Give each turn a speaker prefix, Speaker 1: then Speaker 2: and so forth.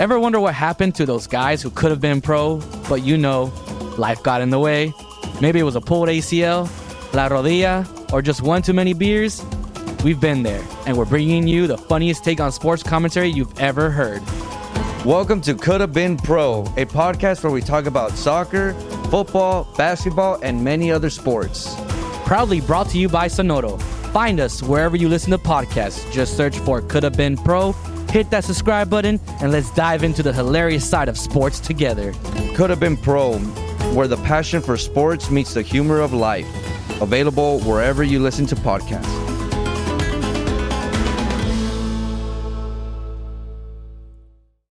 Speaker 1: Ever wonder what happened to those guys who could have been pro, but you know, life got in the way? Maybe it was a pulled ACL, la rodilla, or just one too many beers? We've been there, and we're bringing you the funniest take on sports commentary you've ever heard.
Speaker 2: Welcome to Could Have Been Pro, a podcast where we talk about soccer, football, basketball, and many other sports.
Speaker 1: Proudly brought to you by Sonoro. Find us wherever you listen to podcasts. Just search for Could Have Been Pro, hit that subscribe button, and let's dive into the hilarious side of sports together.
Speaker 2: Could Have Been Pro, where the passion for sports meets the humor of life. Available wherever you listen to podcasts.